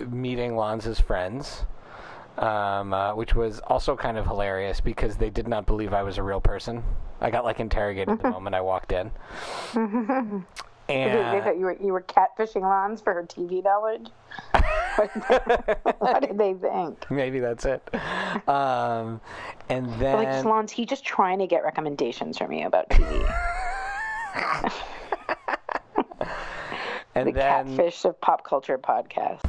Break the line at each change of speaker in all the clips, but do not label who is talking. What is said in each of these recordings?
meeting Lanza's friends, um, uh, which was also kind of hilarious because they did not believe I was a real person. I got like interrogated the moment I walked in.
They, they
and
thought you were you were catfishing Lons for her TV knowledge. what did they think?
maybe that's it. Um, and
Like
then
Lons, he just trying to get recommendations from you about TV.
and
the
then
catfish of pop culture podcast.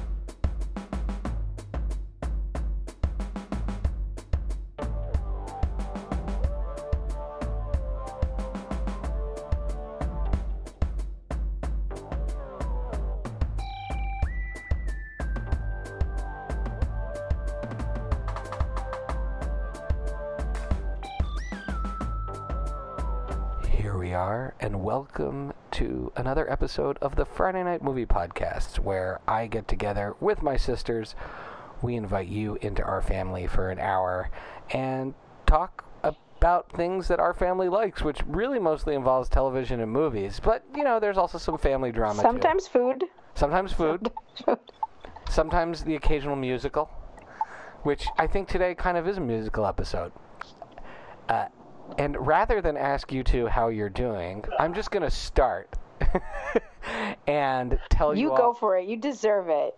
Another episode of the Friday Night Movie Podcast, where I get together with my sisters. We invite you into our family for an hour and talk about things that our family likes, which really mostly involves television and movies. But, you know, there's also some family drama too.
Sometimes food.
Sometimes food, sometimes the occasional musical, which I think today kind of is a musical episode. Uh, and rather than ask you two how you're doing, I'm just going to start and tell you,
You
all,
go for it. You deserve it.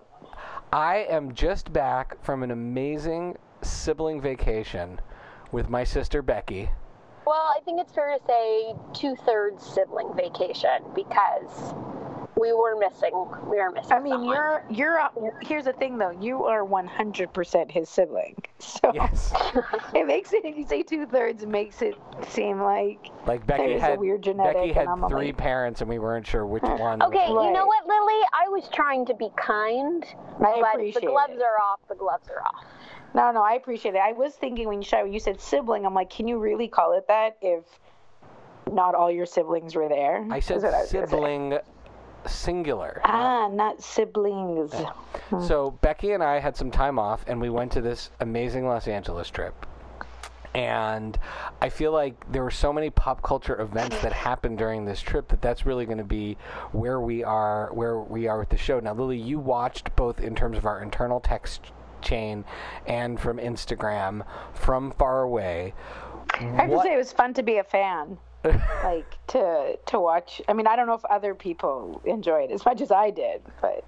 I am just back from an amazing sibling vacation with my sister Becky.
Well, I think it's fair to say two thirds sibling vacation because we were missing. We were missing.
I mean,
someone.
you're you're. uh, Here's the thing, though. You are 100% his sibling. So
Yes,
it makes it. If you say two thirds, it makes it seem like
like Becky
There's a
had
weird genetic
Becky had
anomaly.
three parents, and we weren't sure which one. was
Okay, you
Right.
know what, Lily? I was trying to be kind,
I
but
appreciate
the gloves
it.
are off. The gloves are off.
No, no, I appreciate it. I was thinking when you said you said sibling, I'm like, can you really call it that if not all your siblings were there?
I said
Is what was gonna say.
sibling singular.
Ah, not siblings.
So Becky and I had some time off, and we went to this amazing Los Angeles trip. And I feel like there were so many pop culture events that happened during this trip that that's really going to be where we are, where we are with the show. Now, Lily, you watched both in terms of our internal text chain and from Instagram from far away.
I have to say it was fun to be a fan. Like to to watch. I mean, I don't know if other people enjoyed it as much as I did, but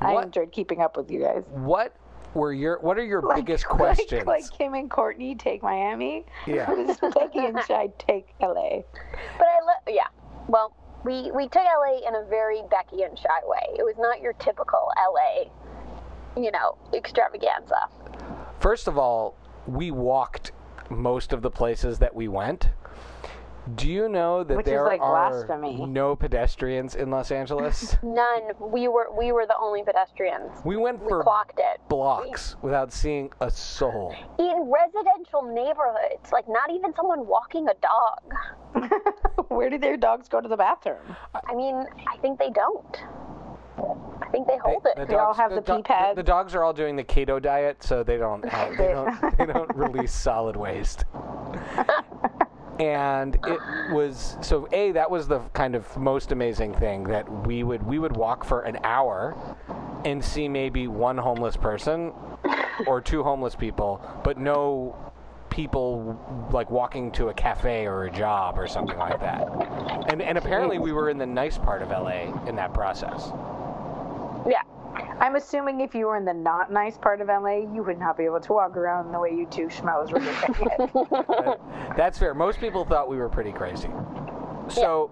I enjoyed keeping up with you guys.
What were your What are your
Like-
biggest questions?
Like, Kim and Courtney take Miami.
Yeah.
Becky and Shy take LA.
But I love. yeah. Well, we we took LA in a very Becky and shy way. It was not your typical LA, you know, extravaganza.
First of all, we walked most of the places that we went. Do you know that
Which
there
like
are
blasphemy.
no pedestrians in Los Angeles?
None. We were we were the only pedestrians.
we went
We
for
clocked it.
blocks without seeing a soul.
In residential neighborhoods, like not even someone walking a dog.
Where do their dogs go to the bathroom?
I mean, I think they don't. I think they hold
the
it.
They all have the pee
do-
pads.
The dogs are all doing the keto diet, so they don't have, they don't they don't release solid waste. And it was so a that was the kind of most amazing thing that we would we would walk for an hour and see maybe one homeless person or two homeless people, but no people like walking to a cafe or a job or something like that. And and apparently we were in the nice part of LA in that process.
Yeah.
I'm assuming if you were in the not nice part of LA, you would not be able to walk around the way you two schmells were doing it.
That's fair. Most people thought we were pretty crazy. So,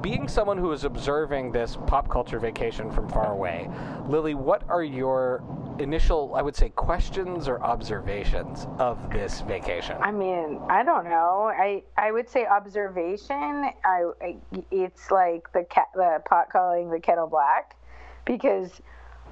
being someone who is observing this pop culture vacation from far away, Lily, what are your initial, I would say, questions or observations of this vacation?
I mean, I don't know. I I would say observation. I, I it's like the cat the pot calling the kettle black, because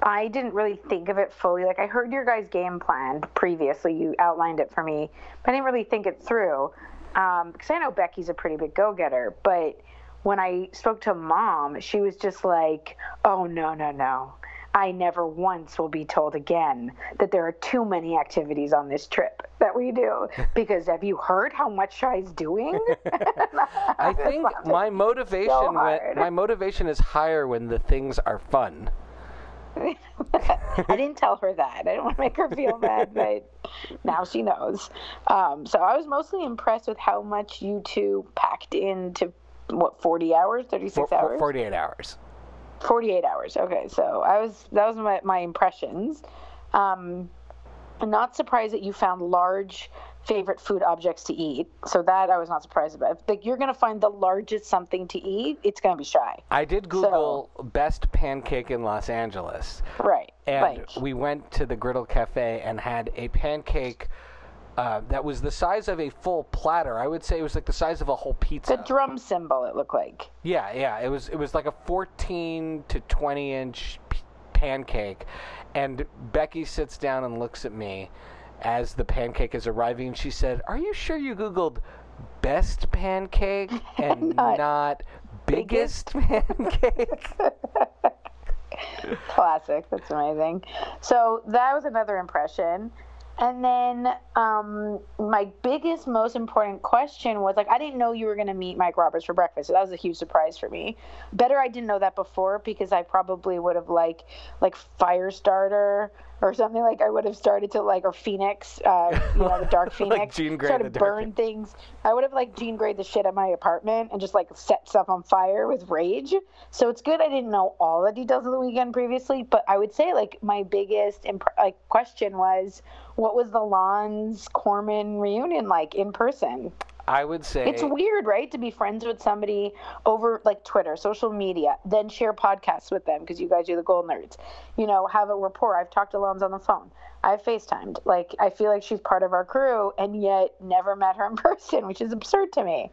I didn't really think of it fully. Like I heard your guys' game plan previously. You outlined it for me, but I didn't really think it through. Um, because I know Becky's a pretty big go-getter, but when I spoke to mom, she was just like, "Oh no, no, no." I never once will be told again that there are too many activities on this trip that we do. Because have you heard how much Shy's doing?
I think my motivation, when, my motivation is higher when the things are fun.
I didn't tell her that. I don't want to make her feel bad, but now she knows. Um, so I was mostly impressed with how much you two packed into what 40 hours, 36
For- for-
hours,
48 hours.
48 hours. Okay, so I was that was my my impressions. Um, I'm not surprised that you found large favorite food objects to eat. So that I was not surprised about. Like you're gonna find the largest something to eat, it's gonna be shy.
I did Google best pancake in Los Angeles,
Right.
and
like
we went to the Griddle Cafe and had a pancake uh, that was the size of a full platter. I would say it was like the size of a whole pizza.
the drum cymbal it looked like.
Yeah, yeah. It was it was like a 14 to 20 inch p- pancake, and Becky sits down and looks at me as the pancake is arriving. She said, "Are you sure you googled best pancake and
Not
not, biggest, pancake?"
Classic. That's amazing. So that was another impression. And then um, my biggest, most important question was like, I didn't know you were going to meet Mike Roberts for breakfast. So that was a huge surprise for me. Better I didn't know that before because I probably would have like like Firestarter or something like I would have started to like or Phoenix, uh, you know, the Dark
Like
Phoenix.
Jean Grey,
started
Dark
burn things. I would have like Jean Grey the shit at my apartment and just like set stuff on fire with rage. So it's good I didn't know all the details of the weekend previously, but I would say like my biggest imp- like question was what was the Lons Corman reunion like in person?
I would say
It's weird, right, to be friends with somebody over like Twitter, social media, then share podcasts with them because you guys are the gold nerds. You know, have a rapport. I've talked to Lons on the phone. I've FaceTimed. Like, I feel like she's part of our crew and yet never met her in person, which is absurd to me.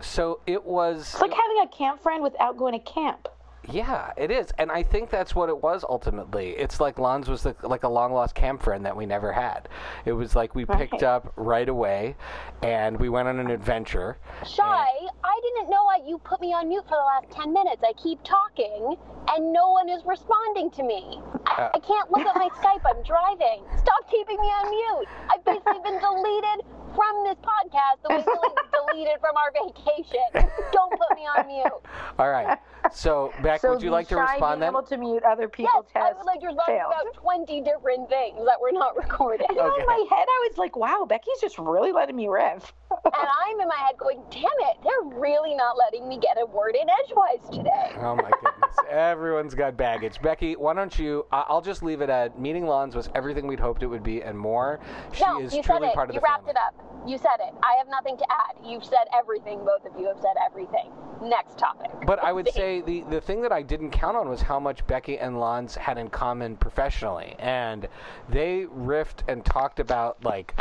so. It was
It's like having a camp friend without going to camp.
Yeah, it is, and I think that's what it was ultimately. It's like Lons was the, like a long lost camp friend that we never had. It was like we picked
Right.
up right away, and we went on an adventure.
Shy, I didn't know I, you put me on mute for the last 10 minutes. I keep talking and no one is responding to me. I,
Uh.
I can't look at my Skype. I'm driving. Stop keeping me on mute. I've basically been deleted from this podcast the way Billy was deleted from our vacation. Don't put me on mute.
All right. So, Beck,
So
would you like to
shy
respond
being
then?
able to mute other
Yes,
people's
I would like to respond
failed.
about 20 different things that were not recorded.
In my head, I was like, "Wow, Becky's just really letting me riff."
And I'm in my head going, damn it, they're really not letting me get a word in edgewise today.
Oh my goodness! Everyone's got baggage. Becky, why don't you? I- I'll just leave it at meeting Lons was everything we'd hoped it would be and more. She
no,
is
you said it.
part of
you
the
wrapped
family.
it up. You said it. I have nothing to add. You've said everything. Both of you have said everything. Next topic.
But I would say the, the thing that I didn't count on was how much Becky and Lons had in common professionally. And they riffed and talked about like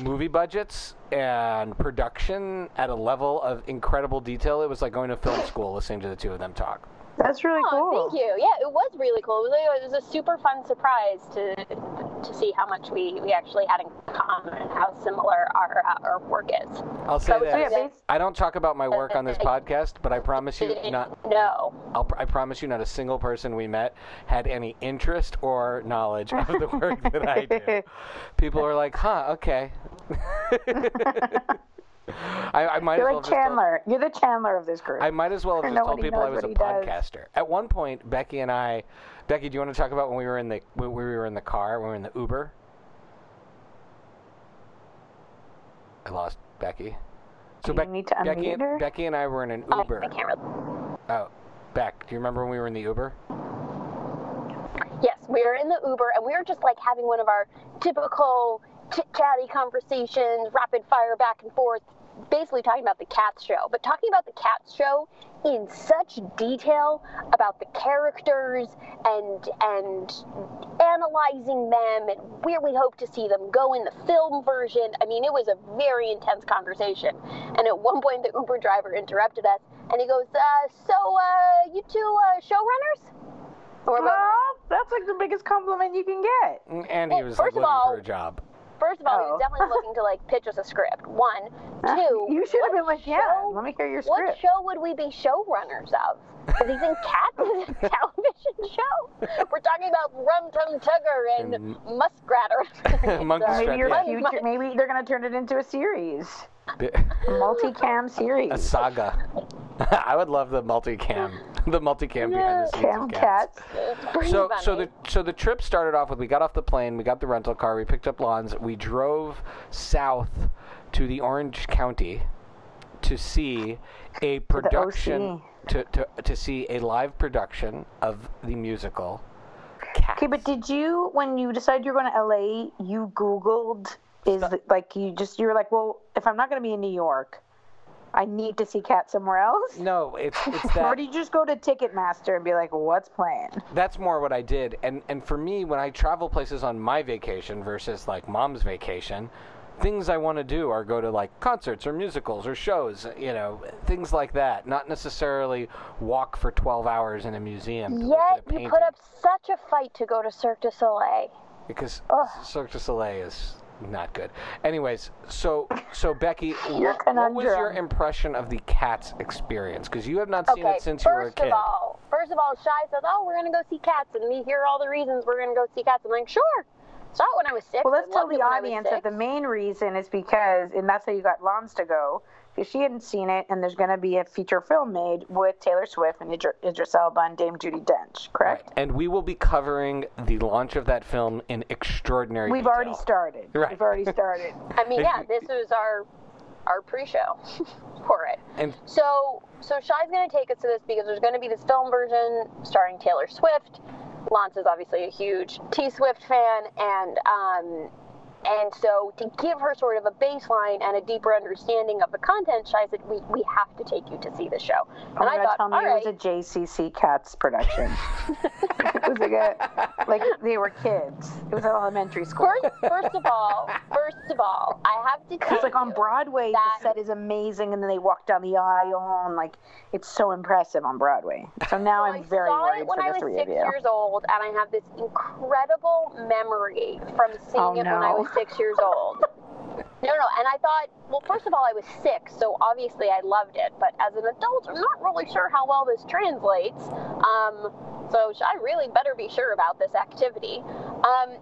movie budgets and production at a level of incredible detail. It was like going to film school listening to the two of them talk.
That's really
Oh,
cool.
thank you. Yeah, it was really cool. It was, it was a super fun surprise to to see how much we, we actually had in common and how similar our uh, our work is.
I'll say
So- so
yeah,
I don't talk about my work on this podcast, but I promise you not
No.
I'll, I promise you, not a single person we met had any interest or knowledge of the work that I do. People are like, "Huh, okay." I, I might
You're
as well
like
have just told-
Chandler. You're the Chandler of this group.
I might as well have just told people I was a
what he does.
podcaster. At one point, Becky and I, Becky, do you want to talk about when we were in the when we were in the car when we were in the Uber? I lost Becky. So
Do you need to
Becky,
unmute her?
Becky and I were in an oh,
I,
Uber.
I can't really.
Oh, Beck, do you remember when we were in the Uber?
Yes, we were in the Uber and we were just like having one of our typical chit chatty conversations, rapid fire back and forth, basically talking about the Cats show, but talking about the Cats show in such detail about the characters and and analyzing them and where we hope to see them go in the film version. I mean, it was a very intense conversation. And at one point, the Uber driver interrupted us and he goes, uh, "So, uh, you two uh, showrunners?" And we're both like,
well, that's like the biggest compliment you can get.
And he
Well,
was like
first of
looking
all-
for a job.
First of all, he
Oh.
was definitely looking to like pitch us a script. One, uh, two.
You should have been like, yeah,
show-
let me hear your script.
What show would we be showrunners of? Because he's in Cats is a television show. We're talking about Rum Tum Tugger and,
And-
Muskrat or
Monkey
So-
Strap,
Maybe
yeah.
future, maybe they're gonna turn it into a series, Multicam series.
a saga. I would love the multicam, the multicam behind the scenes
Cam
cats.
cats.
So, so the so the trip started off with we got off the plane, we got the rental car, we picked up Lons, we drove south to the Orange County to see a production to, to to see a live production of the musical Cats.
Okay, but did you, when you decided you're going to LA, you Googled, is the, like, you just, you're like, well, if I'm not going to be in New York, I need to see Cat somewhere else?
no, it's it's that.
Or do you just go to Ticketmaster and be like, what's playing?
that's more what I did. And and for me, when I travel places on my vacation versus like mom's vacation, things I want to do are go to like concerts or musicals or shows, you know, things like that. Not necessarily walk for 12 hours in a museum.
Yet
a
you put up such a fight to go to Cirque du Soleil.
because
Ugh.
Cirque du Soleil is not good. Anyways, so so Becky,
Your
what, what was your impression of the Cats experience? Because you have not seen
Okay,
it since you were a
first
kid.
of all, first of all, Shy says, "Oh, we're gonna go see cats," and we hear all the reasons we're gonna go see cats. I'm like, "Sure." Saw it when I was six.
Well, let's tell the
when I was
audience that the main reason is because, and that's how you got Lons to go, because she hadn't seen it, and there's going to be a feature film made with Taylor Swift and Idr- Idris Elba and Dame Judi Dench, correct?
And we will be covering the launch of that film in extraordinary
We've
detail.
already started.
Right.
We've already started.
I mean, yeah, this was our our pre-show for it.
And
So, so Shai's going to take us to this because there's going to be this film version starring Taylor Swift. Lance is obviously a huge T Swift fan, and um, and so to give her sort of a baseline and a deeper understanding of the content, Shy said, "We we have to take you to see the show."
Oh
And I thought,
tell me
all
it was a JCC Cats production. it was like a, like they were kids. It was elementary school.
first, first of all, first of all, I have to tell
It's like on Broadway, the set is amazing, and then they walk down the aisle, and like it's so impressive on Broadway. So now I'm
I
very
saw
worried
it when
for
I
the
was
three
six
of you.
years old, and I have this incredible memory from seeing
Oh,
it when I
no.
was six years old. No, no, and I thought, well, first of all, I was six, so obviously I loved it. But as an adult, I'm not really sure how well this translates. Um, so I really better be sure about this activity. Um,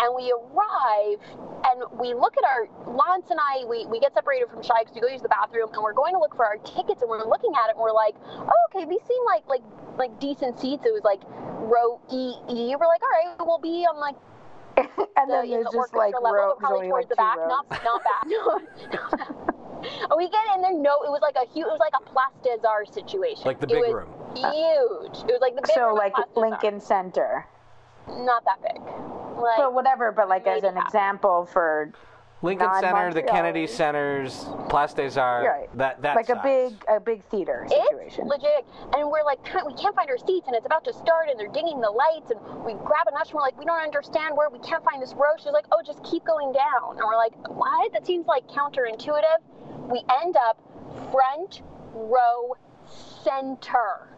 and we arrive and we look at our Lance and I we, we get separated from Shy because we go use the bathroom and we're going to look for our tickets and we're looking at it and we're like oh okay these seem like like like decent seats it was like row E E we're like all right we'll be on like
and
the,
then
you know,
there's
the
just like
orchestra level
rows,
but probably towards
like
the back
rows.
not not bad no, we get in there no it was like a huge it was like a plastizar situation
like the
It
big
was
room.
huge it was like the big
so
room
like
Place des Arts.
Lincoln Center.
not that big like
But whatever, but like as an
half.
example for
Lincoln Center, the. Kennedy Centers, Place des Arts,
Right.
that that
like a big a big theater situation.
It's legit. And we're like, we can't find our seats, and it's about to start, and they're dinging the lights, and we grab an usher, and we're like, we don't understand where we can't find this row. She's like, oh, just keep going down. And we're like, what? That seems like counterintuitive. We end up front row center.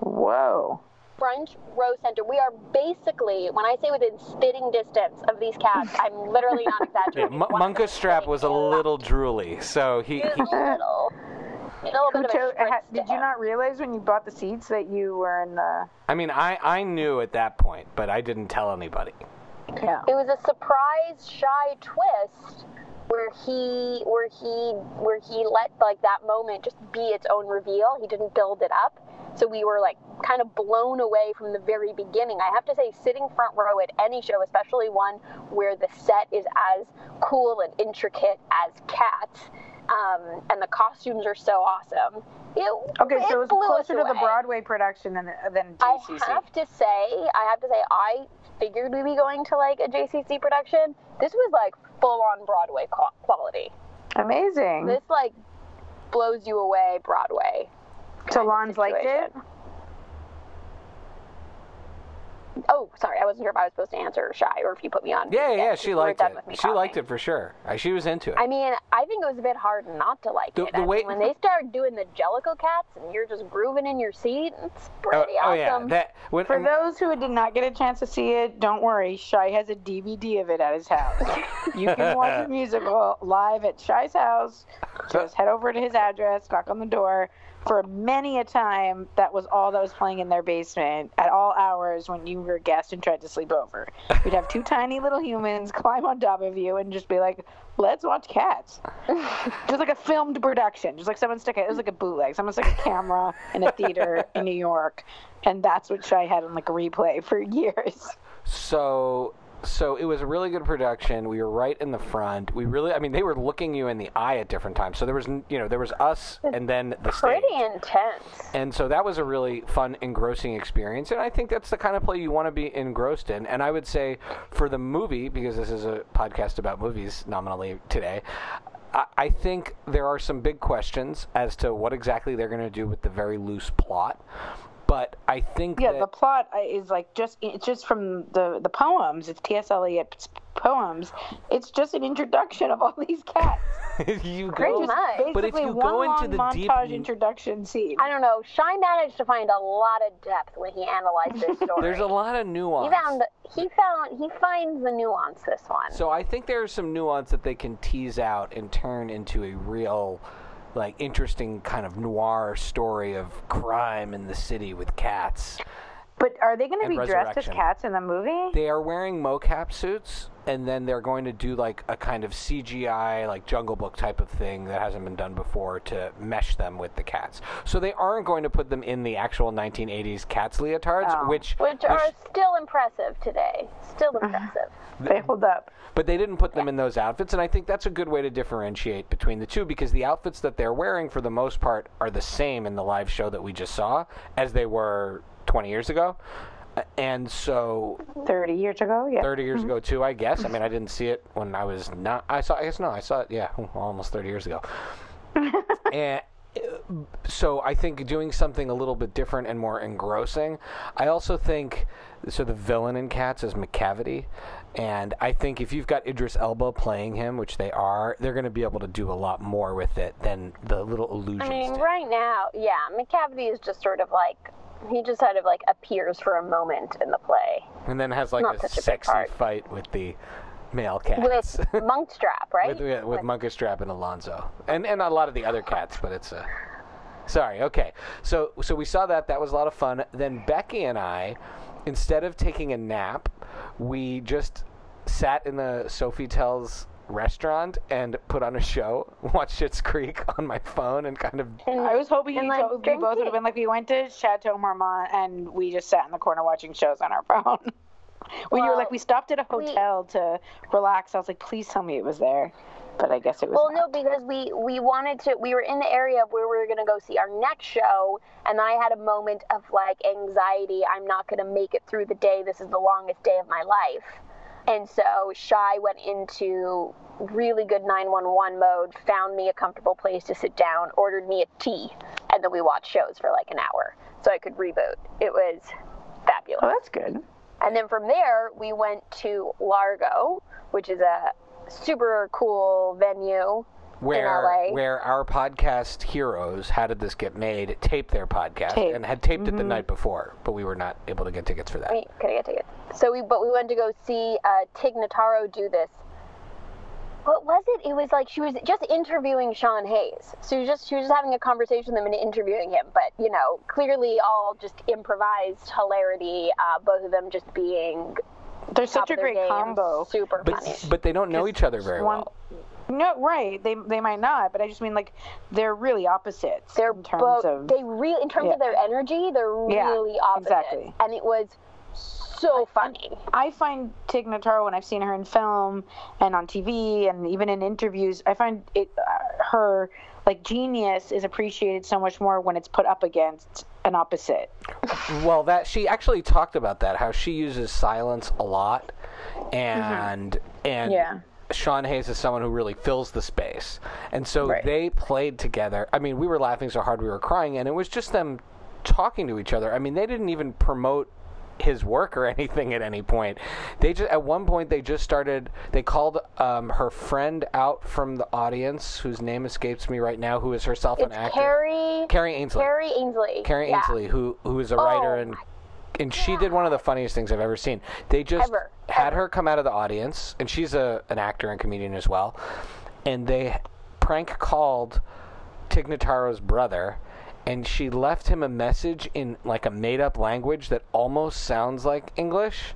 Whoa.
Front row center. We are basically, when I say within spitting distance of these cats, I'm literally not
Yeah,
exaggerating.
M-
One
strap was a
sitting
little drooly, so he,
He was
he
a little, a little bit of a
ha- did you not realize when you bought the seats that you were in the
I mean, I I knew at that point, but I didn't tell anybody.
yeah.
It was a surprise, shy twist where he, where he, where he let like that moment just be its own reveal. He didn't build it up, so we were like kind of blown away from the very beginning. I have to say, sitting front row at any show, especially one where the set is as cool and intricate as Cats, um, and the costumes are so awesome. It,
Okay,
it
so it's
blew
closer to the. Broadway production than than JCC.
I have to say, I have to say, I figured we'd be going to like a JCC production. This was like full on Broadway quality.
Amazing.
This like blows you away Broadway.
so Lons liked it.
situation. Oh, sorry, I wasn't sure if I was supposed to answer shy or if you put me on.
Yeah, yeah,
Yeah,
she liked it.
with me
She liked it for sure. She was into it.
I mean, I think it was a bit hard not to like
The-
it.
the
I mean, when they start doing the Jellicle cats and you're just grooving in your seat, it's
oh, oh
pretty
oh, yeah,
awesome.
that when
For
and-
those who did not get a chance to see it, don't worry. Shy has a DVD of it at his house. you can watch the musical live at Shy's house. Just head over to his address, knock on the door. For many a time, that was all that was playing in their basement at all hours when you were a guest and tried to sleep over. We'd have two tiny little humans climb on top of you and just be like, "Let's watch cats." just like a filmed production, just like someone stuck it. It was like a bootleg. Someone stuck a camera in a theater in New York, and that's what Shy had on like a replay for years.
So so it was a really good production. We were right in the front. We really, I mean, they were looking you in the eye at different times. So there was, you know, there was us and then the stage.
Pretty intense.
And so that was a really fun, engrossing experience. And I think that's the kind of play you want to be engrossed in. And I would say for the movie, because this is a podcast about movies nominally today, I, I think there are some big questions as to what exactly they're going to do with the very loose plot. But I think
Yeah,
that,
the plot uh, is like just it's just from the the poems. It's T.S. Eliot's poems. It's just an introduction of all these cats.
you
Pretty
go,
much.
But if you
one
go into the
montage
deep,
introduction scene.
I don't know. Shy managed to find a lot of depth when he analyzed this story.
there's a lot of nuance.
He found he found he finds the nuance this one.
So I think there's some nuance that they can tease out and turn into a real, like, interesting kind of noir story of crime in the city with cats.
But are they going to be dressed as cats in the movie?
They are wearing mocap suits, and then they're going to do like a kind of CGI, like Jungle Book type of thing that hasn't been done before to mesh them with the cats. So they aren't going to put them in the actual 1980s cats leotards,
Oh.
which,
which are still impressive today. Still impressive.
They hold up.
But they didn't put them in those outfits, and I think that's a good way to differentiate between the two because the outfits that they're wearing, for the most part, are the same in the live show that we just saw as they were 20 years ago. And so,
30 years ago, yeah.
30 years ago, too, I guess. I mean, I didn't see it when I was not. I saw, I guess, no, I saw it, yeah, almost 30 years ago. and uh, so I think doing something a little bit different and more engrossing. I also think so. The villain in Cats is Macavity, and I think if you've got Idris Elba playing him, which they are, they're going to be able to do a lot more with it than the little illusions.
I mean,
did.
right now, yeah, Macavity is just sort of like he just sort of like appears for a moment in the play
and then has like a
a
sexy fight with the male cats.
with Munkustrap, right?
with, yeah, with Munkustrap and Alonzo, and and a lot of the other cats, but it's a. Sorry. Okay. So so we saw that. That was a lot of fun. Then Becky and I, instead of taking a nap, we just sat in the Sofitel's restaurant and put on a show, watched Schitt's Creek on my phone, and kind of.
And-
I was hoping
and,
you,
like,
to- you
drink
both would have been like, we went to Chateau Marmont and we just sat in the corner watching shows on our phone. when you were like, we stopped at a
we-
hotel to relax, I was like, please tell me it was there. But I guess it was.
Well,
not.
no, because we we wanted to. We were in the area of where we were going to go see our next show, and I had a moment of like anxiety. I'm not going to make it through the day. This is the longest day of my life, and so Shy went into really good 911 mode, found me a comfortable place to sit down, ordered me a tea, and then we watched shows for like an hour so I could reboot. It was fabulous.
Oh, that's good.
And then from there, we went to Largo, which is a super cool venue
Where
LA.
where our podcast heroes, how did this get made? Taped their podcast
Taped.
and had taped it the night before, but we were not able to get tickets for that.
We could get tickets. So we, but we went to go see uh, Tig Notaro do this. What was it? It was like she was just interviewing Sean Hayes. So she was just she was just having a conversation with him and interviewing him. But you know, clearly all just improvised hilarity. Uh, both of them just being
They're such a great
game,
combo.
Super
But
funny.
but they don't know each other very
one-
well.
No, right. They they might not, but I just mean like they're really opposites
They're
in terms
both.
of
They really, in terms
Yeah.
of their energy, they're
Yeah,
really opposite.
exactly.
And it was so funny.
I find Tig Notaro when I've seen her in film and on TV and even in interviews, I find it uh, her like genius is appreciated so much more when it's put up against an opposite.
Well, that she actually talked about that how she uses silence a lot, and and
Yeah.
Sean Hayes is someone who really fills the space, and so
Right.
they played together. I mean, we were laughing so hard we were crying, and it was just them talking to each other. I mean, they didn't even promote his work or anything at any point. They just at one point they just started. They called um, her friend out from the audience, whose name escapes me right now, who is herself
It's
an actor.
Carrie.
Carrie Ainsley.
Carrie Ainsley.
Carrie
yeah.
Ainsley, who who is a writer
Oh
and and she did one of the funniest things I've ever seen. They just
Ever.
had her come out of the audience, and she's a an actor and comedian as well. And they prank called Tig Notaro's brother, and she left him a message in like a made up language that almost sounds like English,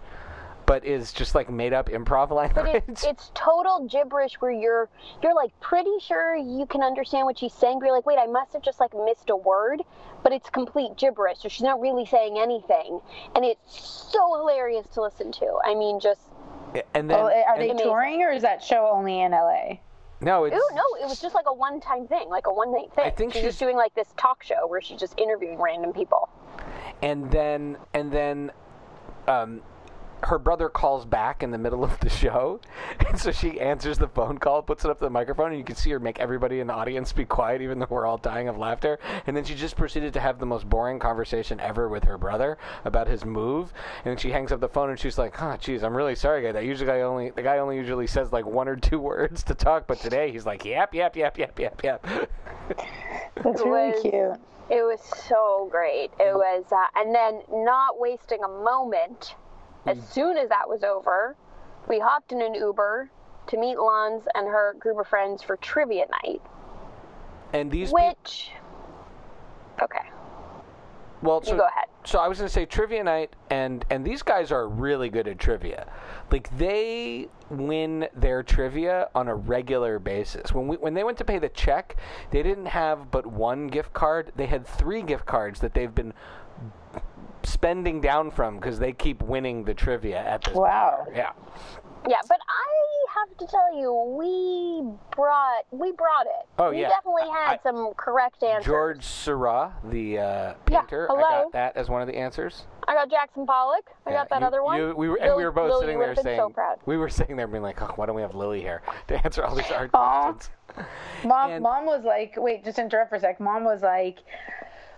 but is just like made up improv
But
language.
it's it's total gibberish where you're you're like pretty sure you can understand what she's saying. But you're like, wait, I must have just like missed a word, but it's complete gibberish. So she's not really saying anything, and it's so hilarious to listen to. I mean, just
and then
Oh, are they
and-
Amazing.
touring or is that show only in LA?
no, it's
ooh, no, it was just like a one time thing, like a one night thing.
I think
she's,
she's-
just doing like this talk show where she's just interviewing random people.
and then and then um, her brother calls back in the middle of the show, and so she answers the phone call, puts it up to the microphone, and you can see her make everybody in the audience be quiet, even though we're all dying of laughter. And then she just proceeded to have the most boring conversation ever with her brother about his move. And then she hangs up the phone, and she's like, "Huh, geez, I'm really sorry, guy. That usually guy only the guy only usually says like one or two words to talk, but today he's like, yap, yap, yap, yap, yap, yap."
That's
It
really
was-
cute.
It was so great. It was, uh, and then not wasting a moment. As hmm. soon as that was over, we hopped in an Uber to meet Lons and her group of friends for trivia night.
And these.
Which, okay,
Well, so,
go ahead.
So I was going to say trivia night, and and these guys are really good at trivia. Like they win their trivia on a regular basis. When we when they went to pay the check, they didn't have but one gift card. They had three gift cards that they've been spending down from because they keep winning the trivia at this.
Wow.
bar. Yeah.
yeah. But I have to tell you, we brought we brought it.
Oh,
we
yeah.
definitely had
I-
some correct answers.
George Seurat, the uh,
Yeah,
painter, I got that as one of the answers.
I got Jackson Pollock. I
Yeah,
got that
you-
other one.
you- we were, and we were both
Lily
sitting there saying,
so proud.
we were sitting there being like, oh, why don't we have Lily here to answer all these hard questions?
Mom,
And-
mom was like, wait, just interrupt for a sec. Mom was like,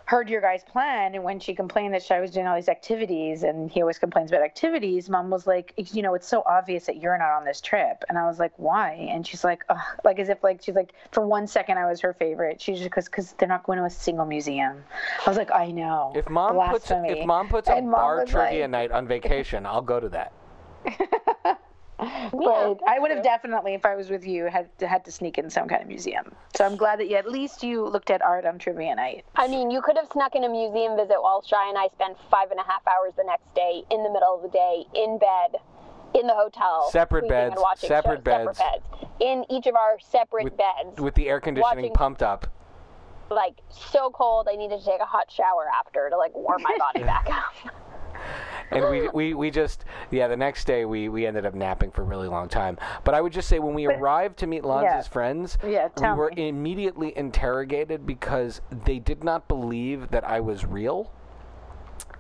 heard your guys' plan, and when she complained that Shai was doing all these activities, and he always complains about activities, mom was like, you know, it's so obvious that you're not on this trip, and I was like, why? And she's like, Ugh. like as if like she's like, for one second I was her favorite. She's just because because they're not going to a single museum. I was like, I know.
If mom puts
Blasphemy.
if mom puts a
And
bar trivia
like-
night on vacation, I'll go to that.
But I would have definitely, if I was with you, had to, had to sneak in some kind of museum. So I'm glad that you at least you looked at art on trivia night.
I mean, you could have snuck in a museum visit while Shy and I spent five and a half hours the next day in the middle of the day in bed in the hotel.
Separate beds,
watching
separate
shows,
beds.
Separate beds. In each of our separate
With-
beds.
With the air conditioning
Watching-
pumped up.
like so cold I needed to take a hot shower after to like warm my body back up.
And we, we, we just yeah the next day we, we ended up napping for a really long time. But I would just say when we arrived to meet Lon's
yeah.
friends,
Yeah,
we were
me.
immediately interrogated because they did not believe that I was real.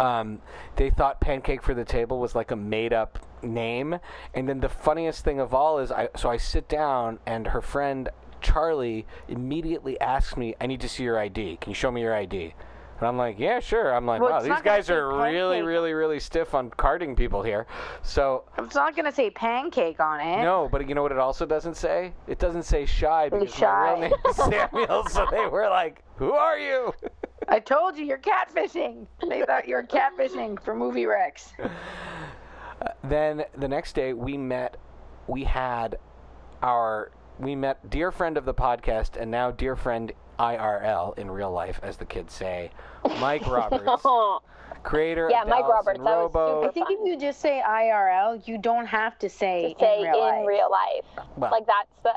Um, they thought Pancake for the Table was like a made up name. And then the funniest thing of all is I so I sit down and her friend Charlie immediately asks me, I need to see your ID. Can you show me your ID? And I'm like, yeah, sure. I'm like,
Well,
wow, these guys are really, really, really stiff on carding people here. So,
It's not going to say pancake on it.
no, but you know what it also doesn't say? It doesn't say shy because my real name is Samuel. so they were like, who are you?
I told you you're catfishing. They thought you were catfishing for movie Rex.
then the next day we met we had our we met dear friend of the podcast and now dear friend IRL in real life as the kids say Mike Roberts creator
Yeah,
of
Mike
Dallas
Roberts,
and
that was
Robo
super
I think if you just say IRL, you don't have to say,
say
in real life.
real life.
Well-
like that's the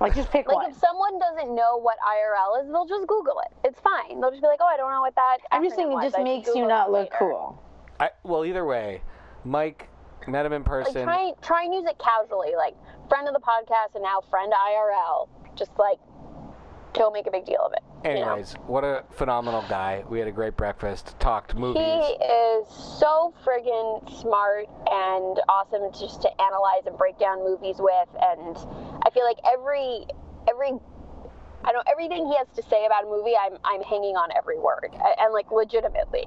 Like just pick
like
one.
if someone doesn't know what IRL is, they'll just Google it. It's fine. They'll just be like, oh, I don't know what that.
I'm just saying it just
I
makes you not look
later."
cool.
I, well either way Mike met him in
Like
person
try try and use it casually, like friend of the podcast and now friend IRL. Just like don't make a big deal of it. you know?
anyways what a phenomenal guy we had a great breakfast talked movies
He is so friggin' smart and awesome just to analyze and break down movies with, and I feel like every every I don't everything he has to say about a movie, I'm I'm hanging on every word, and, and like legitimately,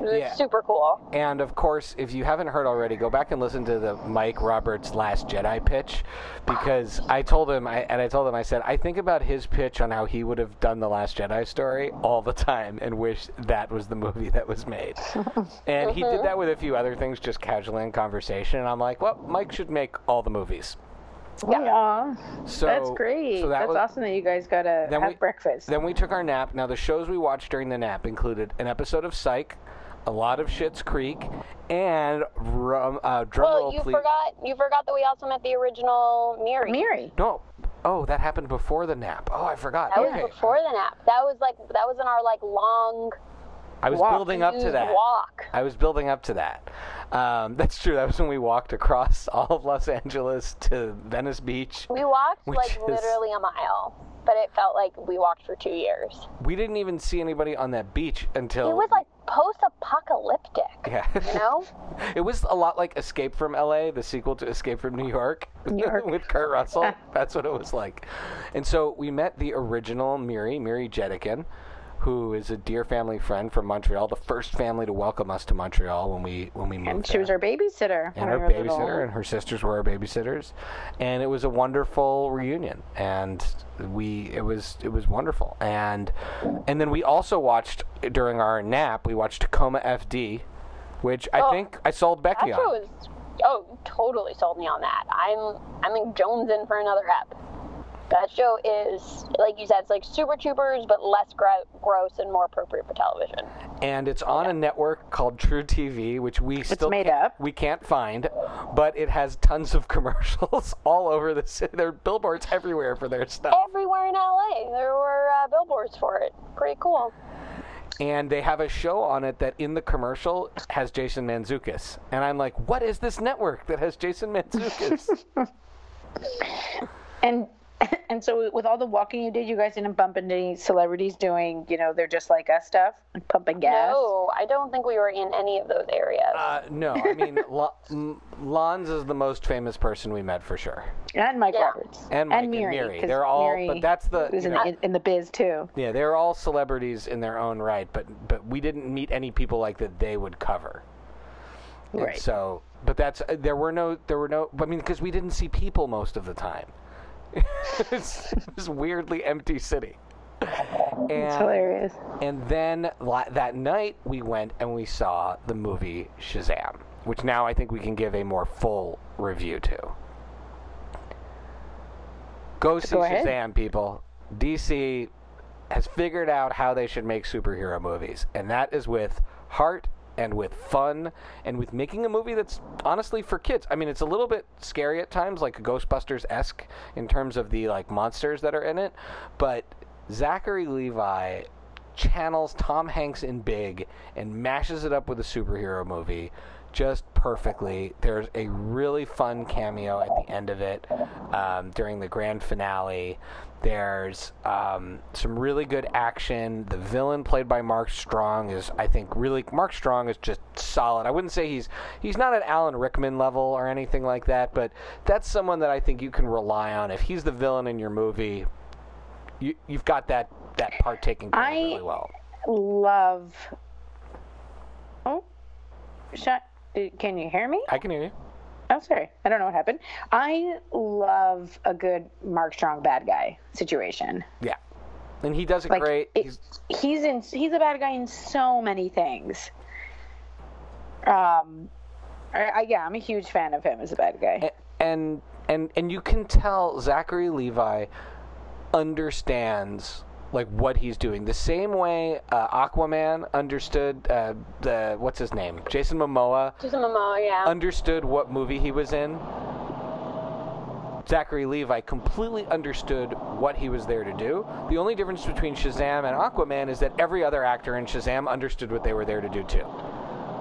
it's
Yeah.
super cool.
And of course, if you haven't heard already, go back and listen to the Mike Roberts Last Jedi pitch, because I told him, I, and I told him, I said, I think about his pitch on how he would have done the Last Jedi story all the time, and wish that was the movie that was made. and he did mm-hmm. that with a few other things, just casually in conversation. And I'm like, well, Mike should make all the movies.
Yeah.
So
That's great.
So that
That's
was,
awesome that you guys got to have
we-
breakfast.
Then we took our nap. Now the shows we watched during the nap included an episode of Psych, a lot of Schitt's Creek, and rum, uh, drum
Well,
roll,
you
please.
forgot. You forgot that we also met the original Miri.
Miri.
No. Oh, that happened before the nap. Oh, I forgot.
That
okay.
was before the nap. That was like that was in our like long
I was
walk.
building up to that.
walk.
I was building up to that. Um, that's true. That was when we walked across all of Los Angeles to Venice Beach.
We walked like
is-
literally a mile, but it felt like we walked for two years.
We didn't even see anybody on that beach until
It was like post-apocalyptic.
yeah.
You know?
it was a lot like Escape from LA, the sequel to Escape from New York,
New York.
with Kurt Russell. That's what it was like. And so we met the original Miri, Miri Jedikin, who is a dear family friend from Montreal, the first family to welcome us to Montreal when we when we moved.
And she
there.
was our babysitter.
and her babysitter
little.
and her sisters were our babysitters and it was a wonderful reunion and we it was it was wonderful and and then we also watched during our nap we watched Tacoma FD which I
Oh,
think I sold Becky on.
was oh totally sold me on that. I'm I'm in Jones in for another ep. That show is like you said, it's like Super Troopers, but less gro- gross and more appropriate for television.
and it's on a network called truTV, which we still
made
can't,
up.
we can't find, but it has tons of commercials all over the city. There are billboards everywhere for their stuff.
Everywhere in LA, there were uh, billboards for it. Pretty cool.
and they have a show on it that in the commercial has Jason Mantzoukas, and I'm like, what is this network that has Jason Mantzoukas?
And and so with all the walking you did, you guys didn't bump into any celebrities doing, you know, they're just like us stuff, like pumping gas.
No, I don't think we were in any of those areas.
uh, no, I mean, L- M- Lons is the most famous person we met for sure,
And Mike
Yeah.
Roberts.
and Mike and
Miri.
Miri.
'cause
They're all,
Miri
but that's the,
was
you
in, the, in, in the biz too.
yeah, they're all celebrities in their own right, but but we didn't meet any people like that they would cover. And
Right.
So, but that's uh, there were no there were no. I mean, because we didn't see people most of the time. it's, it was weirdly empty city. And,
It's hilarious.
And then la- that night we went and we saw the movie Shazam, which now I think we can give a more full review to. Go see
Go ahead.
Shazam, people. DC has figured out how they should make superhero movies, and that is with heart and with fun and with making a movie that's honestly for kids. I mean, it's a little bit scary at times, like Ghostbusters esque in terms of the like monsters that are in it, but Zachary Levi channels Tom Hanks in Big and mashes it up with a superhero movie just perfectly. There's a really fun cameo at the end of it um, during the grand finale. There's um, some really good action. The villain played by Mark Strong is, I think, really Mark Strong is just solid. I wouldn't say he's he's not at Alan Rickman level or anything like that, but that's someone that I think you can rely on. If he's the villain in your movie, you, you've got that that part taken care of really well.
Love. Oh, shut. Can you hear me?
I can hear you.
Oh, sorry. I don't know what happened. I love a good Mark Strong bad guy situation.
Yeah, and he does it
Like
great.
it-
He's,
he's in. He's a bad guy in so many things. Um, I, I, yeah, I'm a huge fan of him as a bad guy.
and and and you can tell Zachary Levi understands like what he's doing the same way uh, Aquaman understood uh, the what's his name Jason Momoa
Jason Momoa, yeah.
understood what movie he was in. Zachary Levi completely understood what he was there to do. The only difference between Shazam and Aquaman is that every other actor in Shazam understood what they were there to do too.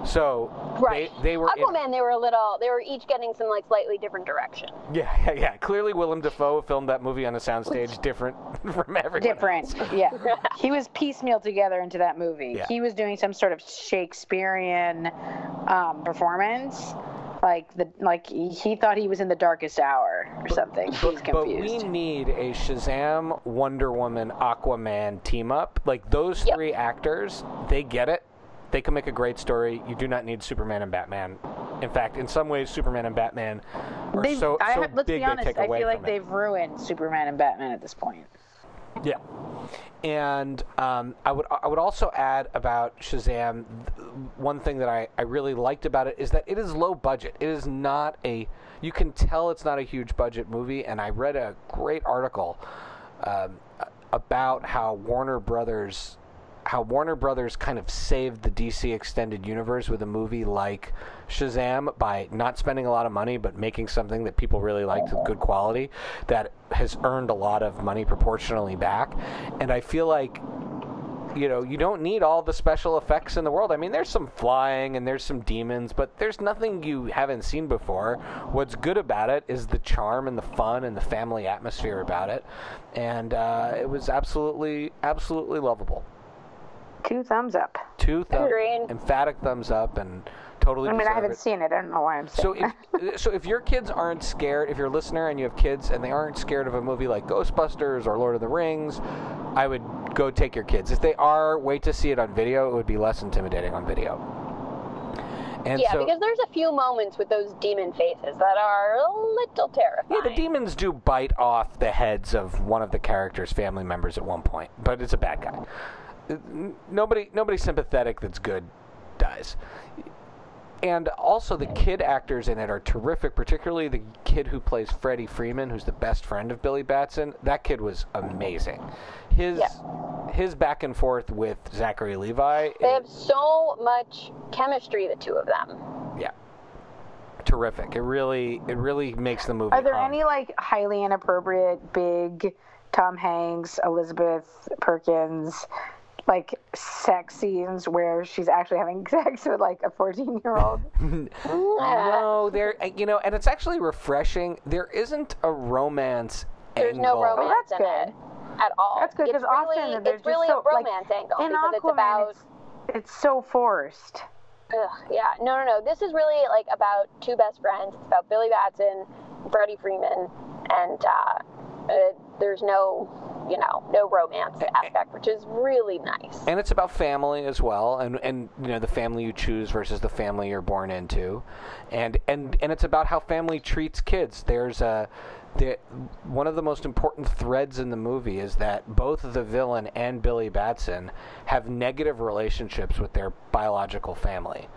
So
right.
they, they were in-
Aquaman, they were a little. They were each getting some like slightly different direction.
Yeah, yeah, yeah. Clearly, Willem Dafoe filmed that movie on a soundstage different from everyone.
Different,
else.
yeah. He was piecemeal together into that movie.
Yeah.
He was doing some sort of Shakespearean um, performance, like the like he, he thought he was in the darkest hour or something. He's
But, but we need a Shazam, Wonder Woman, Aquaman team up. Like those
Yep.
three actors, they get it. They can make a great story. You do not need Superman and Batman. In fact, in some ways, Superman and Batman are
They've-
so,
I
so
have- let's
big
be honest.
they take
I
away
feel like they've ruined Superman and Batman at this point.
Yeah. And um, I would I would also add about Shazam one thing that I, I really liked about it is that it is low budget. It is not a you can tell it's not a huge budget movie. And I read a great article um, about how Warner Brothers how Warner Brothers kind of saved the DC extended universe with a movie like Shazam by not spending a lot of money but making something that people really liked with good quality that has earned a lot of money proportionally back. And I feel like you know, you don't need all the special effects in the world. I mean, there's some flying and there's some demons, but there's nothing you haven't seen before. What's good about it is the charm and the fun and the family atmosphere about it. And uh, it was absolutely, absolutely lovable.
Two thumbs up.
Two thumbs,
Agreed.
emphatic thumbs up, and totally.
I mean, I haven't
it.
seen it. I don't know why I'm saying
So if so, if your kids aren't scared, if you're a listener and you have kids and they aren't scared of a movie like Ghostbusters or Lord of the Rings, I would go take your kids. If they are, wait to see it on video. It would be less intimidating on video. And
yeah,
so,
because there's a few moments with those demon faces that are a little terrifying.
yeah, the demons do bite off the heads of one of the characters' family members at one point, but it's a bad guy. Uh, n- Nobody, nobody sympathetic that's good dies. And also, the kid actors in it are terrific, particularly the kid who plays Freddie Freeman, who's the best friend of Billy Batson. That kid was amazing. His
Yeah.
his back and forth with Zachary Levi,
They have so much chemistry, the two of them.
yeah, terrific. It really it really makes the movie.
Are there
hum.
any like highly inappropriate big Tom Hanks, Elizabeth Perkins, like sex scenes where she's actually having sex with like a 14 year old?
No, there. You know, and it's actually refreshing. There isn't a romance.
There's no romance
Oh, that's
in
good.
it at all.
That's good
It's
because often
really,
there's
it's really
just so
a
like
romance angle
in
because it's about
it's, it's so forced.
Ugh, yeah, no, no, no. This is really like about two best friends. It's about Billy Batson, Freddie Freeman, and uh, uh, there's no, you know, no romance aspect, which is really nice.
and it's about family as well and and you know the family you choose versus the family you're born into and and and it's about how family treats kids there's a the, one of the most important threads in the movie is that both the villain and Billy Batson have negative relationships with their biological family.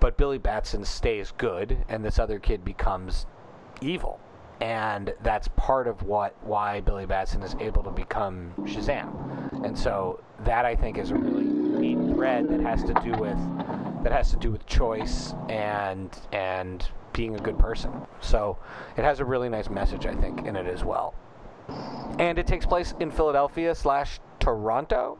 But Billy Batson stays good and this other kid becomes evil. And that's part of what why Billy Batson is able to become Shazam. And so that I think is a really neat thread that has to do with that has to do with choice and and being a good person. So it has a really nice message I think in it as well. And it takes place in Philadelphia slash Toronto.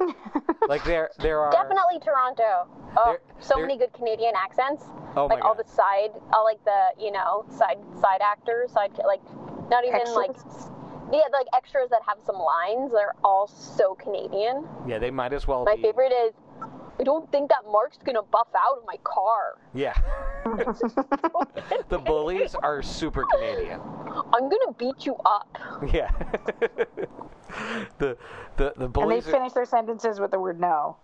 like there there are
Definitely Toronto. Oh,
There-
so
there-
many good Canadian accents.
Oh my
like all
God.
the side, all like the you know side side actors, side like not even like
Extras?
yeah like extras that have some lines. They're all so Canadian.
Yeah, they might as well
My
be
favorite is. I don't think that Mark's gonna buff out of my car.
Yeah. the bullies are super Canadian.
I'm gonna beat you up.
Yeah. the the the bullies.
And they
bullies. are-
finish their sentences with the word no.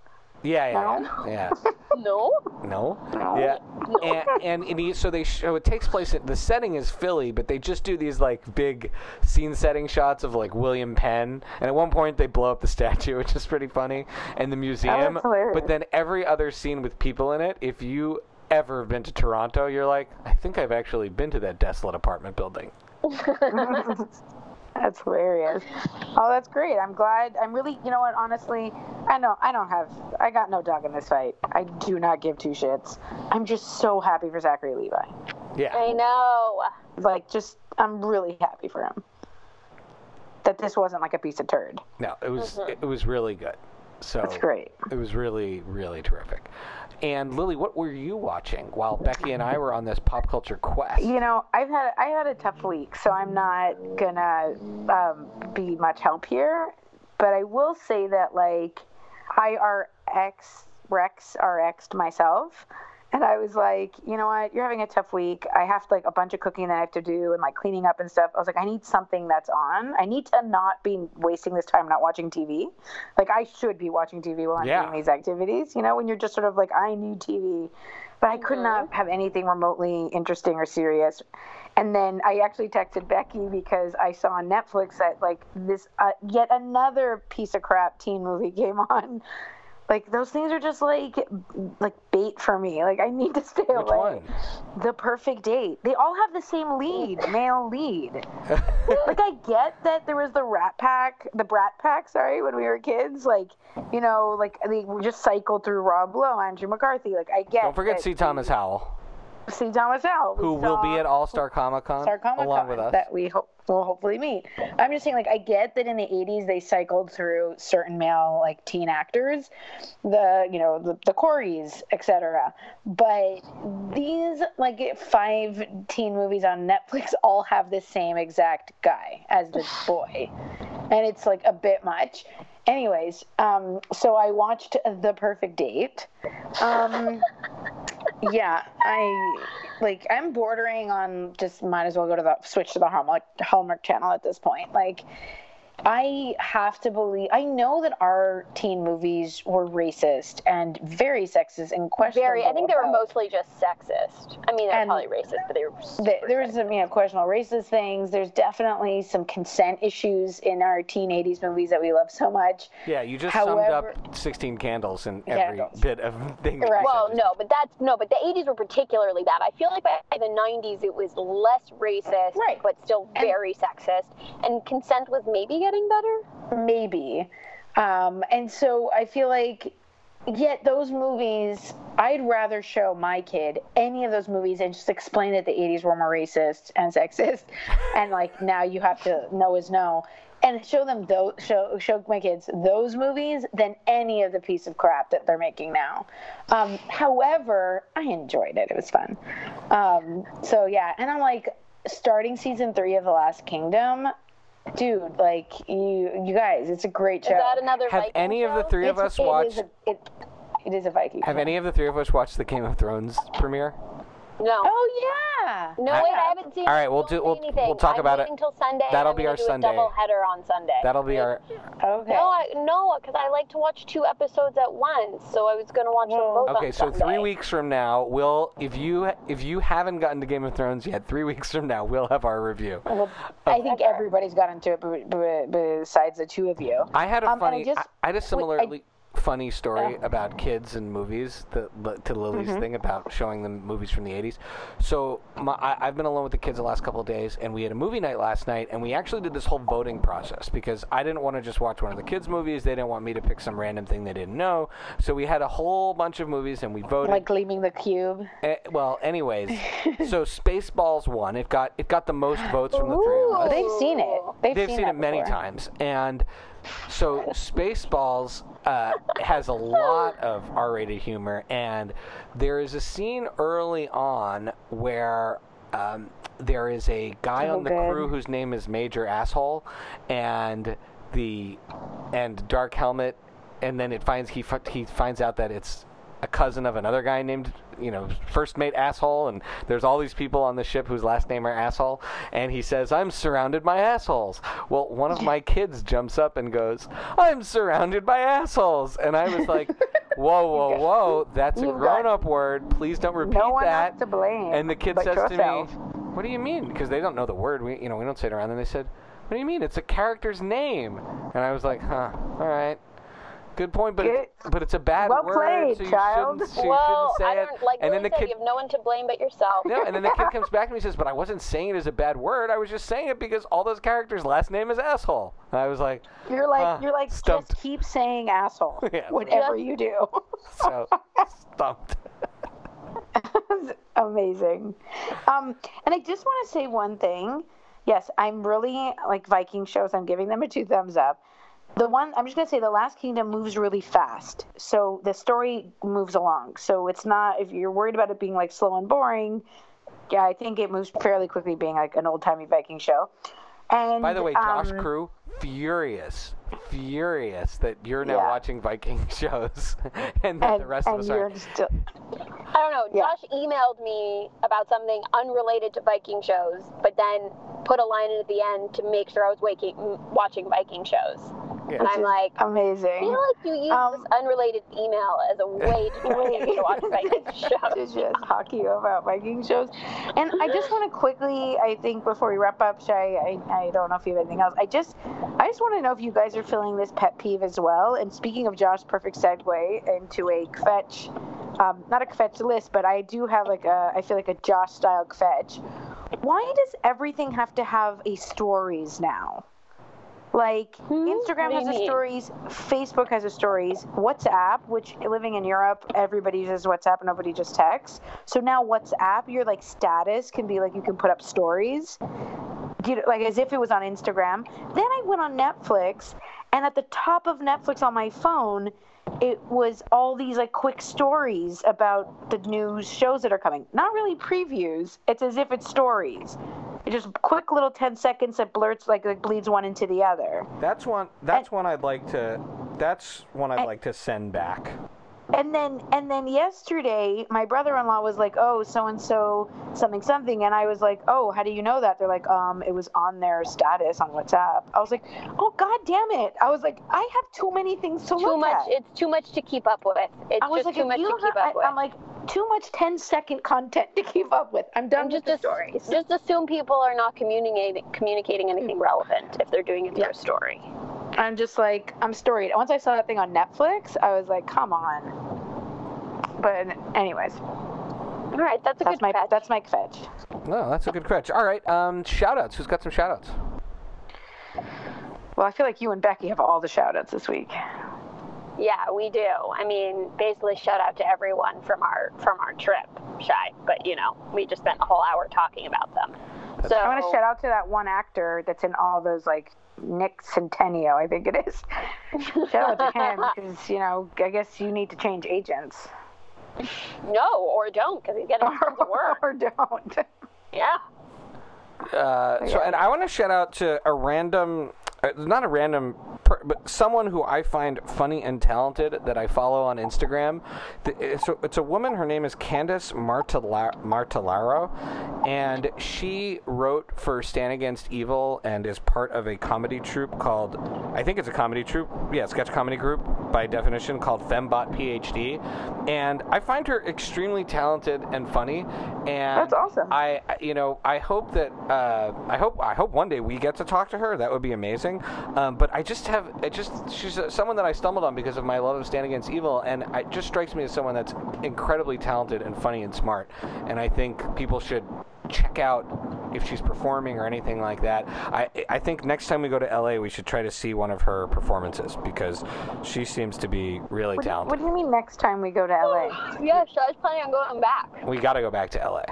Yeah, yeah,
No?
yeah.
No.
No.
No.
Yeah. And and, and he, so they show it takes place. At, the setting is Philly, but they just do these like big scene setting shots of like William Penn, and at one point they blow up the statue, which is pretty funny, and the museum.
hilarious.
But then every other scene with people in it, if you ever have been to Toronto, you're like, I think I've actually been to that desolate apartment building.
That's hilarious. Oh, that's great. I'm glad. I'm really, you know what? Honestly, I know I don't have. I got no dog in this fight. I do not give two shits. I'm just so happy for Zachary Levi.
Yeah.
I know.
Like, just I'm really happy for him. That this wasn't like a piece of turd.
No, it was mm-hmm. it was really good. So
That's great.
It was really really terrific. And Lily, what were you watching while Becky and I were on this pop culture quest?
You know, I've had I had a tough week, so I'm not gonna um, be much help here. But I will say that like I RX Rex RX'd myself, and I was like, you know what, you're having a tough week. I have like a bunch of cooking that I have to do and like cleaning up and stuff. I was like, I need something that's on. I need to not be wasting this time not watching TV. Like I should be watching TV while I'm
Yeah.
doing these activities. You know, when you're just sort of like, I need TV, but I could not have anything remotely interesting or serious. And then I actually texted Becky because I saw on Netflix that like this uh, yet another piece of crap teen movie came on. Like those things are just like like bait for me. Like I need to stay
Which
away.
one?
The Perfect Date. They all have the same lead, male lead. like I get that there was the Rat Pack, the Brat Pack, sorry, when we were kids. Like you know, like they just cycled through Rob Lowe, Andrew McCarthy. Like I get.
Don't forget C. Thomas Howell,
C. Thomas Howell,
who will be at All Star Comic Con
Star Comic
along with us.
that we hope will hopefully meet. I'm just saying, like, I get that in the '80s they cycled through certain male like teen actors, the you know the, the Coreys, etc. But these like five teen movies on Netflix all have the same exact guy as this boy, and it's like a bit much. Anyways, um, so I watched The Perfect Date. Um, yeah, I like I'm bordering on just might as well go to the switch to the Hallmark Hallmark channel at this point. Like I have to believe I know that our teen movies were racist and very sexist and questionable.
Very. I think they were
about-
mostly just sexist. I mean, they're probably racist, but they were.
Th-
super
there was some you know questionable racist things. There's definitely some consent issues in our teen '80s movies that we love so much.
yeah, you just summed up 16 candles in every
Candles.
bit of thing.
Right.
Well,
just
no, but that's no, but the '80s were particularly bad. I feel like by the '90s it was less racist,
Right.
but still
And-
very sexist, and consent was maybe getting better.
maybe. Um, and so i feel like yet those movies i'd rather show my kid any of those movies and just explain that the 80s were more racist and sexist and like now you have to know is no and show them those show show my kids those movies than any of the piece of crap that they're making now. Um, however i enjoyed it. It was fun. Um, so yeah. And i'm like starting season three of the last kingdom dude like you you guys it's a great show
Is that another
Have
Viking
any of the
show?
three of
It's-
us
it is
watched?
a- it, it is a viking
Have
show.
any of the three of us watched the Game of Thrones premiere?
No.
oh yeah
No,
I-
wait, I haven't seen.
All
it.
right, we'll
Don't
do-
say
we'll-
anything.
we'll talk
I'm
about it.
Until Sunday.
That'll be our
do
Sunday.
A double header on Sunday.
That'll be our.
okay
No, I, no, because I like to watch two episodes at once. So I was gonna watch them
Well-
both
Okay,
on
so
Sunday.
three weeks from now, we'll if you if you haven't gotten to Game of Thrones yet, three weeks from now we'll have our review.
well, i think everybody's gotten to it b- b- besides the two of you
I had a
Um, and I
funny.
just-
I, I had a
wait, I-
similarly funny story
Yeah.
about kids and movies that, to Lily's
Mm-hmm.
thing about showing them movies from the 80s. So my, I, I've been alone with the kids the last couple of days, and we had a movie night last night, and we actually did this whole voting process because I didn't want to just watch one of the kids' movies. They didn't want me to pick some random thing they didn't know. So we had a whole bunch of movies, and we voted.
like gleaming the cube
Eh, well, anyways, so Spaceballs won. It got it got the most votes from the three of us.
they've seen it they've,
They've seen,
that
it many times, and so Spaceballs uh, has a lot of R-rated humor, and there is a scene early on where. Um, there is a guy
Oh,
on the
good.
crew whose name is Major Asshole, and the and Dark Helmet, and then it finds he he finds out that it's a cousin of another guy named you know first mate asshole and there's all these people on the ship whose last name are asshole and he says i'm surrounded by assholes. Well one of my kids jumps up and goes i'm surrounded by assholes. And i was like whoa whoa whoa that's a
You've got-
grown-up word. Please don't repeat
no one
that.
to blame
and the kid says
yourself.
to me what do you mean? Because they don't know the word. We you know we don't say it around them they said what do you mean? It's a character's name. And i was like huh all right Good point, but it's, but it's a bad
Well
word,
played,
so you
child.
shouldn't, so you
well,
shouldn't say
I
it.
don't like
and
Lily
then the
said,
kid,
you have no one to blame but yourself.
no, and then the kid comes back to me and says, "But I wasn't saying it as a bad word. I was just saying it because all those characters' last name is asshole." And I was like,
you're like
Huh,
you're like
stumped.
just keep saying asshole
Yeah.
whatever
Just-
you do
"So stumped."
amazing. Um, and I just want to say one thing. Yes, I'm really like Viking shows. I'm giving them a two thumbs up. The one I'm just gonna say, The Last Kingdom moves really fast, so the story moves along. So it's not if you're worried about it being like slow and boring. Yeah, I think it moves fairly quickly, being like an old timey Viking show. And
By the way, Josh
um,
Crew, furious, furious that you're now
Yeah.
watching Viking shows, and that
and,
the rest of us
you're still
I don't know.
Yeah.
Josh emailed me about something unrelated to Viking shows, but then put a line in at the end to make sure I was waking, watching Viking shows.
Yeah.
And I'm like, amazing. I
amazing.
feel like you use
Um,
this unrelated email as a way to try to get me to watch Viking shows.
to
shows.
just talk to you about Viking shows. And I just want to quickly, I think before we wrap up, Shay, I, I don't know if you have anything else. I just, I just want to know if you guys are feeling this pet peeve as well. And speaking of Josh, perfect segue into a fetch, um, not a fetch list, but I do have like a, I feel like a Josh style fetch. Why does everything have to have a stories now? Like Instagram
Hmm? Do
has a
mean?
stories, Facebook has a stories, WhatsApp, which living in Europe, everybody uses WhatsApp, nobody just texts. So now WhatsApp, your like status can be like you can put up stories, you know, like as if it was on Instagram. Then I went on Netflix, and at the top of Netflix on my phone, it was all these like quick stories about the new shows that are coming. Not really previews. It's as if it's stories. It's just quick little 10 seconds that blurts like, like bleeds one into the other.
That's one. That's one I'd like to. That's one I'd
And-
like to send back.
And then and then yesterday my brother-in-law was like, "Oh, so and so something something." And I was like, "Oh, how do you know that?" They're like, "Um, it was on their status on WhatsApp." I was like, "Oh god damn it." I was like, "I have too many things to
Too
look
much.
at."
It's too much to keep up with. It's
I was
just
like,
too much to keep
have,
up with.
I, am like, too much 10 second content to keep up with. I'm done
And
with
just
the stories.
Just assume people are not communicating communicating anything relevant if they're doing it through
Yeah.
a story.
I'm just like, I'm storied. Once I saw that thing on Netflix, I was like, come on. But anyways,
All right, that's a
that's
good
my
fetch.
that's my fetch.
No, that's a good catch. All right, um, shout outs. Who's got some shout outs?
Well, I feel like you and Becky have all the shout outs this week.
Yeah, we do. I mean, basically, shout out to everyone from our from our trip, shy. But you know, we just spent a whole hour talking about them. So
I want to shout out to that one actor that's in all those like Nick Centennial, I think it is. shout out to him because you know I guess you need to change agents
no, or don't, because he's getting tons of work.
or don't.
Yeah.
Uh, so, and I want to shout out to a random, not a random, per, but someone who I find funny and talented that I follow on Instagram. It's a, it's a woman. Her name is Candace Martella- Martellaro, and she wrote for Stan Against Evil and is part of a comedy troupe called, I think it's a comedy troupe, yeah, sketch comedy group by definition called Fembot PhD, and I find her extremely talented and funny. And
That's awesome.
I, I- you know, I hope that uh, I hope I hope one day we get to talk to her. That would be amazing. Um, but I just have it just she's uh, someone that I stumbled on because of my love of Stan Against Evil, and it just strikes me as someone that's incredibly talented and funny and smart. And I think people should check out if she's performing or anything like that. I I think next time we go to LA, we should try to see one of her performances because she seems to be really
What do, you,
talented.
what do you mean next time we go to LA?
Yeah, so I was planning on going back.
we got to go back to LA.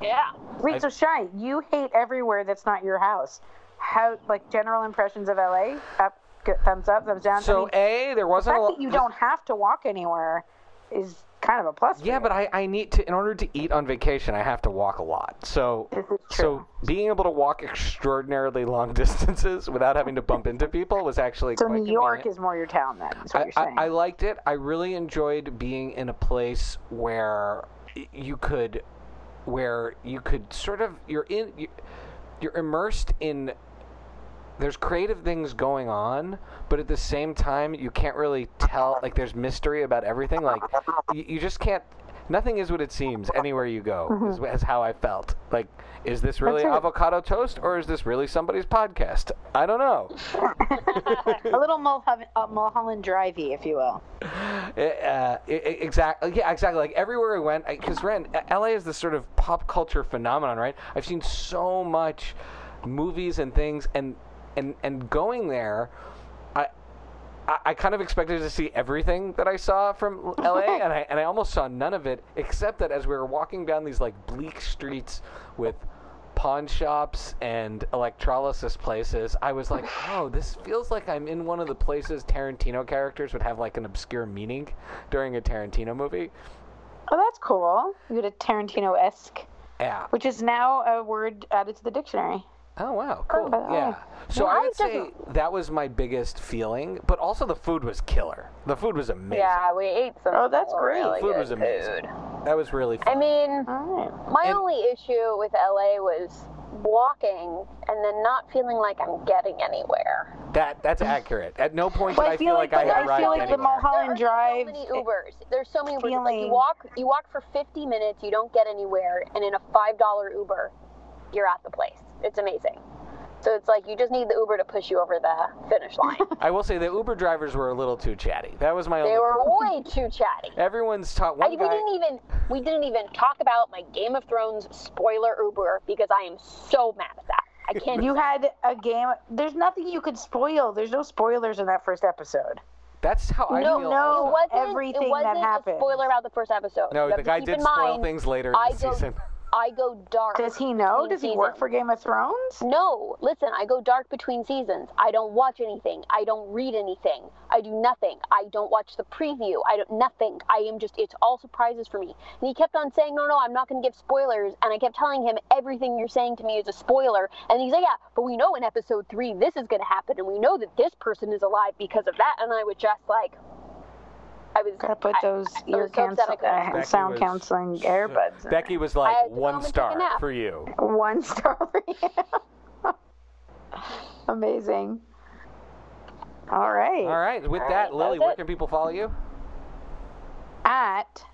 Yeah.
Wait,
I-
so Shy, you hate everywhere that's not your house. How like general impressions of LA? Up, good, thumbs up, thumbs down.
So
I mean,
a there wasn't the
fact
a
that you don't have to walk anywhere is kind of a plus.
Yeah, but I, I need to in order to eat on vacation I have to walk a lot. So so being able to walk extraordinarily long distances without having to bump into people was actually
So New York
convenient.
is more your town then. Is what
I,
you're saying.
I, I liked it. I really enjoyed being in a place where you could where you could sort of you're in you're immersed in there's creative things going on, but at the same time, you can't really tell. Like, there's mystery about everything. Like, you, you just can't. Nothing is what it seems anywhere you go. Is, is how I felt. Like, is this really
it.
avocado toast or is this really somebody's podcast? I don't know.
a little Mulholland, uh, Mulholland Drivey, if you will.
uh, exactly. Yeah, exactly. Like everywhere I went, because Ren, LA is this sort of pop culture phenomenon, right? I've seen so much movies and things, and and and going there, I. I- kind of expected to see everything that I saw from LA, and I and I almost saw none of it, except that as we were walking down these like bleak streets with pawn shops and electrolysis places, I was like, oh, this feels like I'm in one of the places Tarantino characters would have like an obscure meaning during a Tarantino movie.
Oh, that's cool. You get a Tarantino esque,
Yeah.
which is now a word added to the dictionary.
Oh wow, cool.
oh,
yeah. So
yeah,
I
I
would say that was my biggest feeling, but also the food was killer. The food was amazing.
Yeah, we ate some.
Oh, that's great.
really
Food was amazing.
food.
That was really fun.
I mean,
All right.
my
And-
only issue with LA was walking and then not feeling like I'm getting anywhere.
that that's accurate. At no point
But
did
I
I
feel
feel
like
like I
the-
had
I
arrived
feel like the. Mulholland
there are
Drive.
so many Ubers. There's so many Ubers. Like you walk, you walk for 50 minutes, you don't get anywhere, and in a five dollar Uber, you're at the place. It's amazing. So it's like you just need the Uber to push you over the finish line.
I will say the Uber drivers were a little too chatty. That was my only
they
only.
were way too chatty.
Everyone's taught
I,
one
we
guy.
didn't even we didn't even talk about my Game of Thrones spoiler Uber because I am so mad at that. I can't.
You had a game. There's nothing you could spoil. There's no spoilers in that first episode.
That's how I
no,
feel.
no,
also.
it wasn't.
everything
it
that
wasn't
happened.
a spoiler about the first episode.
No, the guy did
in
spoil
mind,
things later in
I
the
go,
season.
I go dark.
Does he know? Does he work for Game of Thrones?
No, listen, I go dark between seasons. I don't watch anything. I don't read anything. I do nothing. I don't watch the preview. I don't nothing. I am just it's all surprises for me. And he kept on saying, "No, no, I'm not going to give spoilers." And I kept telling him everything you're saying to me is a spoiler. And he's like, "Yeah, but we know in episode 3 this is going to happen and we know that this person is alive because of that." And I was just like I was
Gotta put those
I
ear
was so
cancel, uh, sound
was-
canceling earbuds.
Becky was like
had to go
one
home and take a
star for you.
one star for you. Amazing. All right.
All right. With
All
that,
right,
Lily,
that
where
it.
can people follow you?
At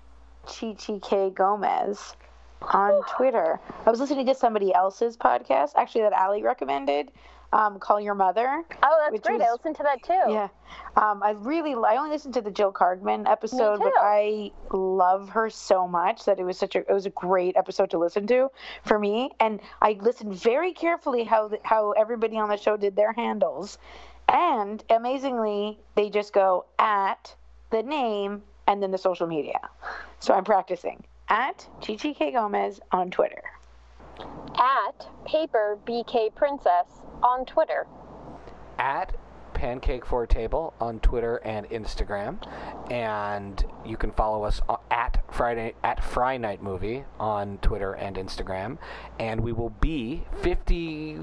Chichi K Gomez on Twitter. I was listening to somebody else's podcast, actually that Ali recommended. Um, Call Your Mother.
Oh, that's great. I listened to that too.
Yeah. Um, I really, I only listened to the Jill Cardman episode, but. I love her so much that it was such a, it was a great episode to listen to for me. And I listened very carefully how, how everybody on the show did their handles. And amazingly, they just go at the name and then the social media. So I'm practicing at Chichi K Gomez on Twitter.
At Paper BK Princess on Twitter.
At Pancake for Table on Twitter and Instagram, and you can follow us at Friday at Fry Night Movie on Twitter and Instagram, and we will be fifty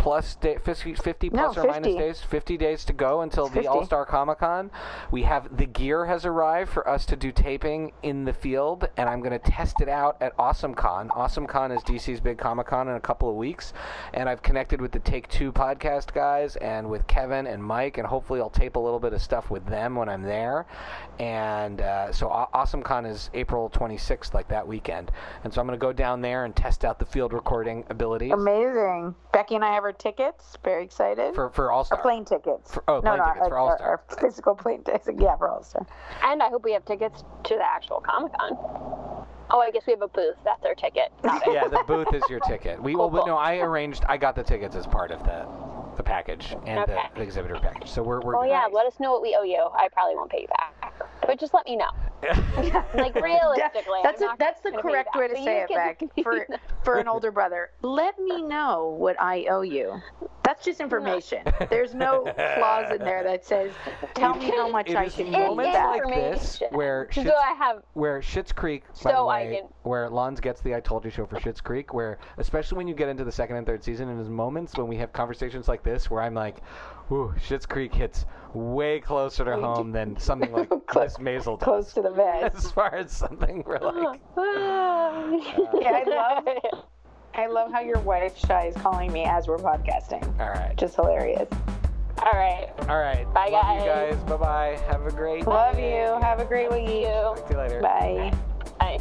plus day, 50, 50
No,
plus or minus
50.
days 50 days to go until the
50.
all-star comic-con we have the gear has arrived for us to do taping in the field and i'm going to test it out at awesomecon awesomecon is dc's big comic-con in a couple of weeks and i've connected with the take two podcast guys and with kevin and mike and hopefully i'll tape a little bit of stuff with them when i'm there and uh, so Aw- awesomecon is april 26th like that weekend and so i'm going to go down there and test out the field recording abilities
Amazing. Becky and I have our tickets. Very excited.
for for all star
plane tickets.
For- oh,
no,
plane
no,
tickets
our,
for All-Star.
Our physical plane tickets. Yeah, for All Star.
And I hope we have tickets to the actual Comic Con. Oh, I guess we have a booth. That's our ticket.
Yeah, the booth is your ticket. We well,
Cool,
no, I arranged. I got the tickets as part of the the package and
Okay.
the, the exhibitor package. So we're we're
Oh
good.
yeah, let us know what we owe you. I probably won't pay you back, but just let me know. Like realistically,
that's a, that's the
gonna pay you
correct way to
but
say it, Beck. For for an older brother, let me know what I owe you. That's just information. There's no clause in there that says, "Tell me how much
It
I
is
should
It
pay you
moments
is
back."
like this
information.
where
So I have
where Schitt's Creek, by the
So I
way,
can-
where Lons gets the "I told you" show for Schitt's Creek, where especially when you get into the second and third season, and there's moments when we have conversations like this where I'm like, "Ooh, Schitt's Creek hits way closer to home than something like Miss Maisel does."
Close to the bed.
as far as something we're like,
Yeah, uh, I love. It. I love how your wife Shy is calling me as we're podcasting.
all right,
Just hilarious.
All right.
all right.
Bye,
Love you
guys.
guys. Bye bye. Have a great.
Love
day.
you. Have a great week.
You.
Talk to you later.
Bye.